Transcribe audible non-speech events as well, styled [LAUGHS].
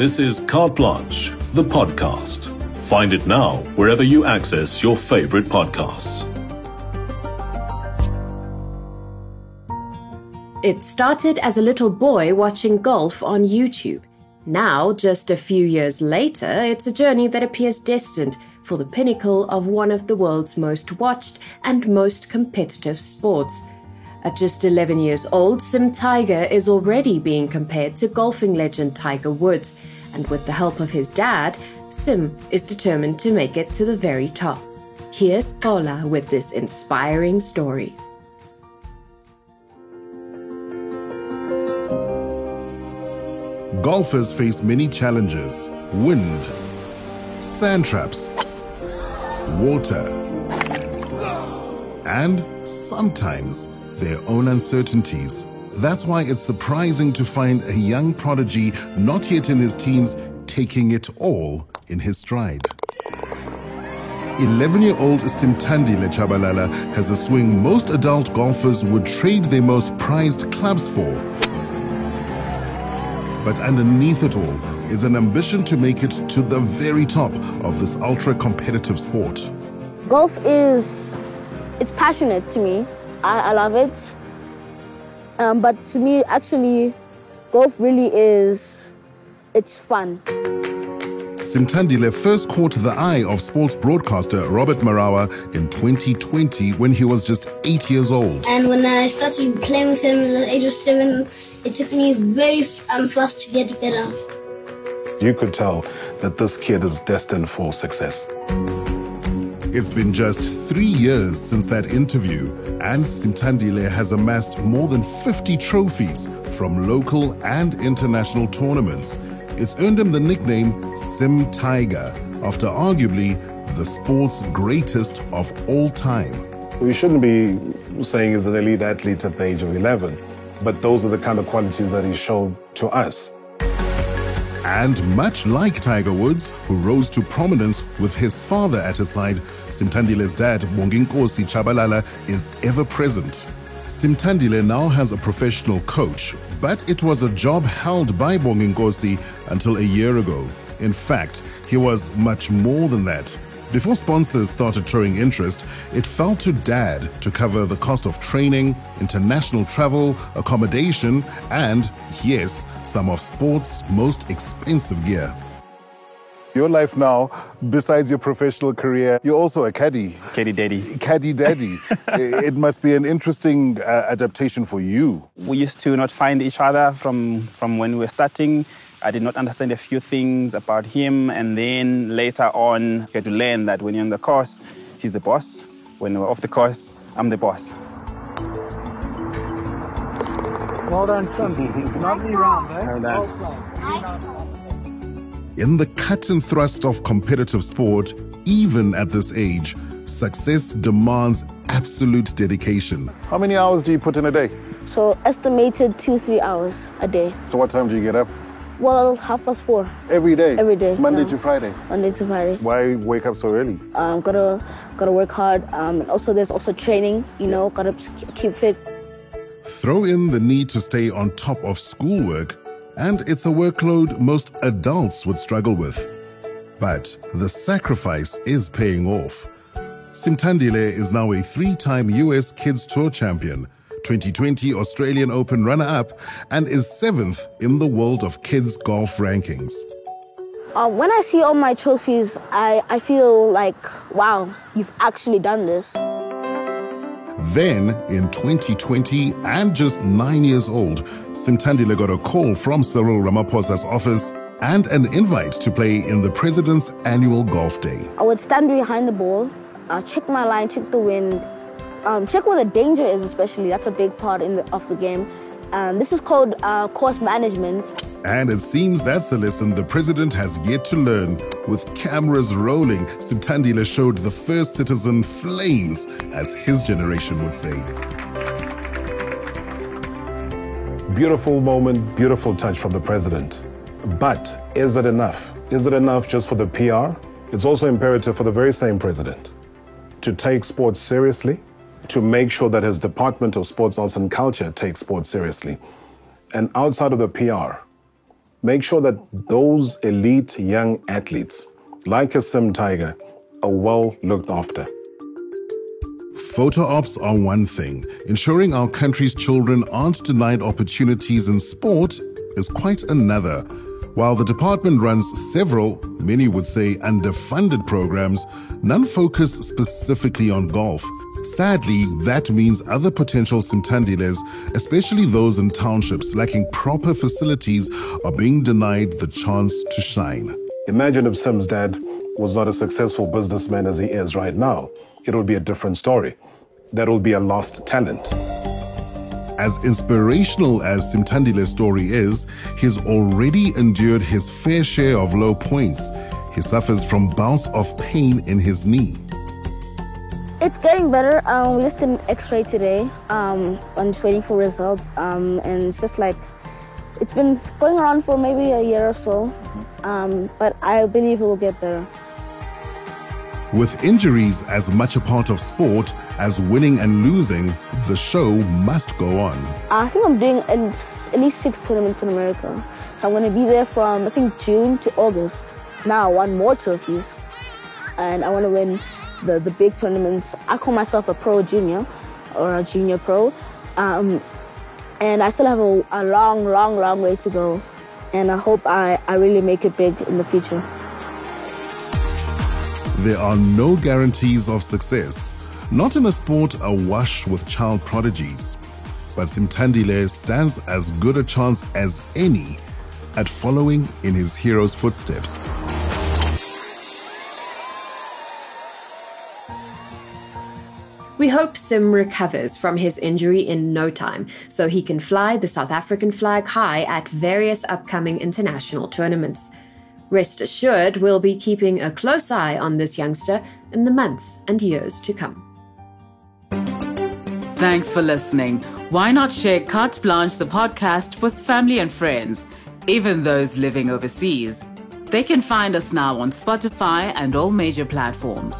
This is Carte Blanche, the podcast. Find it now wherever you access your favorite podcasts. It started as a little boy watching golf on YouTube. Now, just a few years later, it's a journey that appears destined for the pinnacle of one of the world's most watched and most competitive sports. At just 11 years old, Sim Tiger is already being compared to golfing legend Tiger Woods, and with the help of his dad, Sim is determined to make it to the very top. Here's Paula with this inspiring story. Golfers face many challenges wind, sand traps, water, and sometimes their own uncertainties. That's why it's surprising to find a young prodigy not yet in his teens taking it all in his stride. 11 year old Simtandile Tshabalala has a swing most adult golfers would trade their most prized clubs for. But underneath it all is an ambition to make it to the very top of this ultra competitive sport. Golf is, it's passionate to me. I, I love it. Um, but to me, actually, golf really is, it's fun. Simtandile first caught the eye of sports broadcaster Robert Marawa in 2020 when he was just eight years old. And when I started playing with him at the age of seven, it took me very um, fast to get better. You could tell that this kid is destined for success. It's been just three years since that interview, and Simtandile has amassed more than 50 trophies from local and international tournaments. It's earned him the nickname Sim Tiger, after arguably the sport's greatest of all time. We shouldn't be saying he's an elite athlete at the age of 11, but those are the kind of qualities that he showed to us. And much like Tiger Woods, who rose to prominence with his father at his side, Simtandile's dad, Bonginkosi Tshabalala, is ever present. Simtandile now has a professional coach, but it was a job held by Bonginkosi until a year ago. In fact, he was much more than that. Before sponsors started showing interest, it fell to dad to cover the cost of training, international travel, accommodation, and, yes, some of sports' most expensive gear. Your life now, besides your professional career, you're also a caddy. Caddy daddy. Caddy daddy. [LAUGHS] it must be an interesting uh, adaptation for you. We used to not find each other from, from when we were starting. I did not understand a few things about him, and then later on, I had to learn that when you're on the course, he's the boss. When we're off the course, I'm the boss. Well done, son. [LAUGHS] Lovely round, eh? Well done. In the cut and thrust of competitive sport, even at this age, success demands absolute dedication. How many hours do you put in a day? So estimated two, three hours a day. So, what time do you get up? Well, half past four. Every day? Every day. Monday yeah. to Friday? Monday to Friday. Why wake up so early? Um, gotta gotta work hard. Um, and also there's also training. You know, gotta keep fit. Throw in the need to stay on top of schoolwork, and it's a workload most adults would struggle with. But the sacrifice is paying off. Simtandile is now a three-time US Kids Tour champion. 2020 Australian Open runner up and is seventh in the world of kids golf rankings. Uh, when I see all my trophies, I, I feel like, wow, you've actually done this. Then, in 2020, and just nine years old, Simtandile got a call from Cyril Ramaphosa's office and an invite to play in the president's annual golf day. I would stand behind the ball, uh, check my line, check the wind, um, check where the danger is, especially. That's a big part the, of the game. Um, this is called uh, course management. And it seems that's a lesson the president has yet to learn. With cameras rolling, Simtandile showed the first citizen flames, as his generation would say. Beautiful moment, beautiful touch from the president. But is it enough? Is it enough just for the PR? It's also imperative for the very same president to take sports seriously, to make sure that his Department of Sports, Arts and Culture takes sports seriously. And outside of the PR, make sure that those elite young athletes, like a Sim Tiger, are well looked after. Photo ops are one thing. Ensuring our country's children aren't denied opportunities in sport is quite another. While the department runs several, many would say underfunded programs, none focus specifically on golf. Sadly, that means other potential Simtandiles, especially those in townships lacking proper facilities, are being denied the chance to shine. Imagine if Sim's dad was not a successful businessman as he is right now. It would be a different story. That would be a lost talent. As inspirational as Simtandile's story is, he's already endured his fair share of low points. He suffers from bouts of pain in his knee. It's getting better. Um, we just did an X-ray today. Um, I'm just waiting for results, um, and it's just like it's been going around for maybe a year or so. Um, but I believe it will get better. With injuries as much a part of sport as winning and losing, the show must go on. I think I'm doing at least six tournaments in America. So I'm going to be there from I think June to August. Now I want more trophies, and I want to win the, the big tournaments. I call myself a pro junior or a junior pro. Um, and I still have a, a long, long, long way to go. And I hope I, I really make it big in the future. There are no guarantees of success, not in a sport awash with child prodigies. But Simtandile stands as good a chance as any at following in his hero's footsteps. We hope Sim recovers from his injury in no time so he can fly the South African flag high at various upcoming international tournaments. Rest assured, we'll be keeping a close eye on this youngster in the months and years to come. Thanks for listening. Why not share Carte Blanche, the podcast, with family and friends, even those living overseas? They can find us now on Spotify and all major platforms.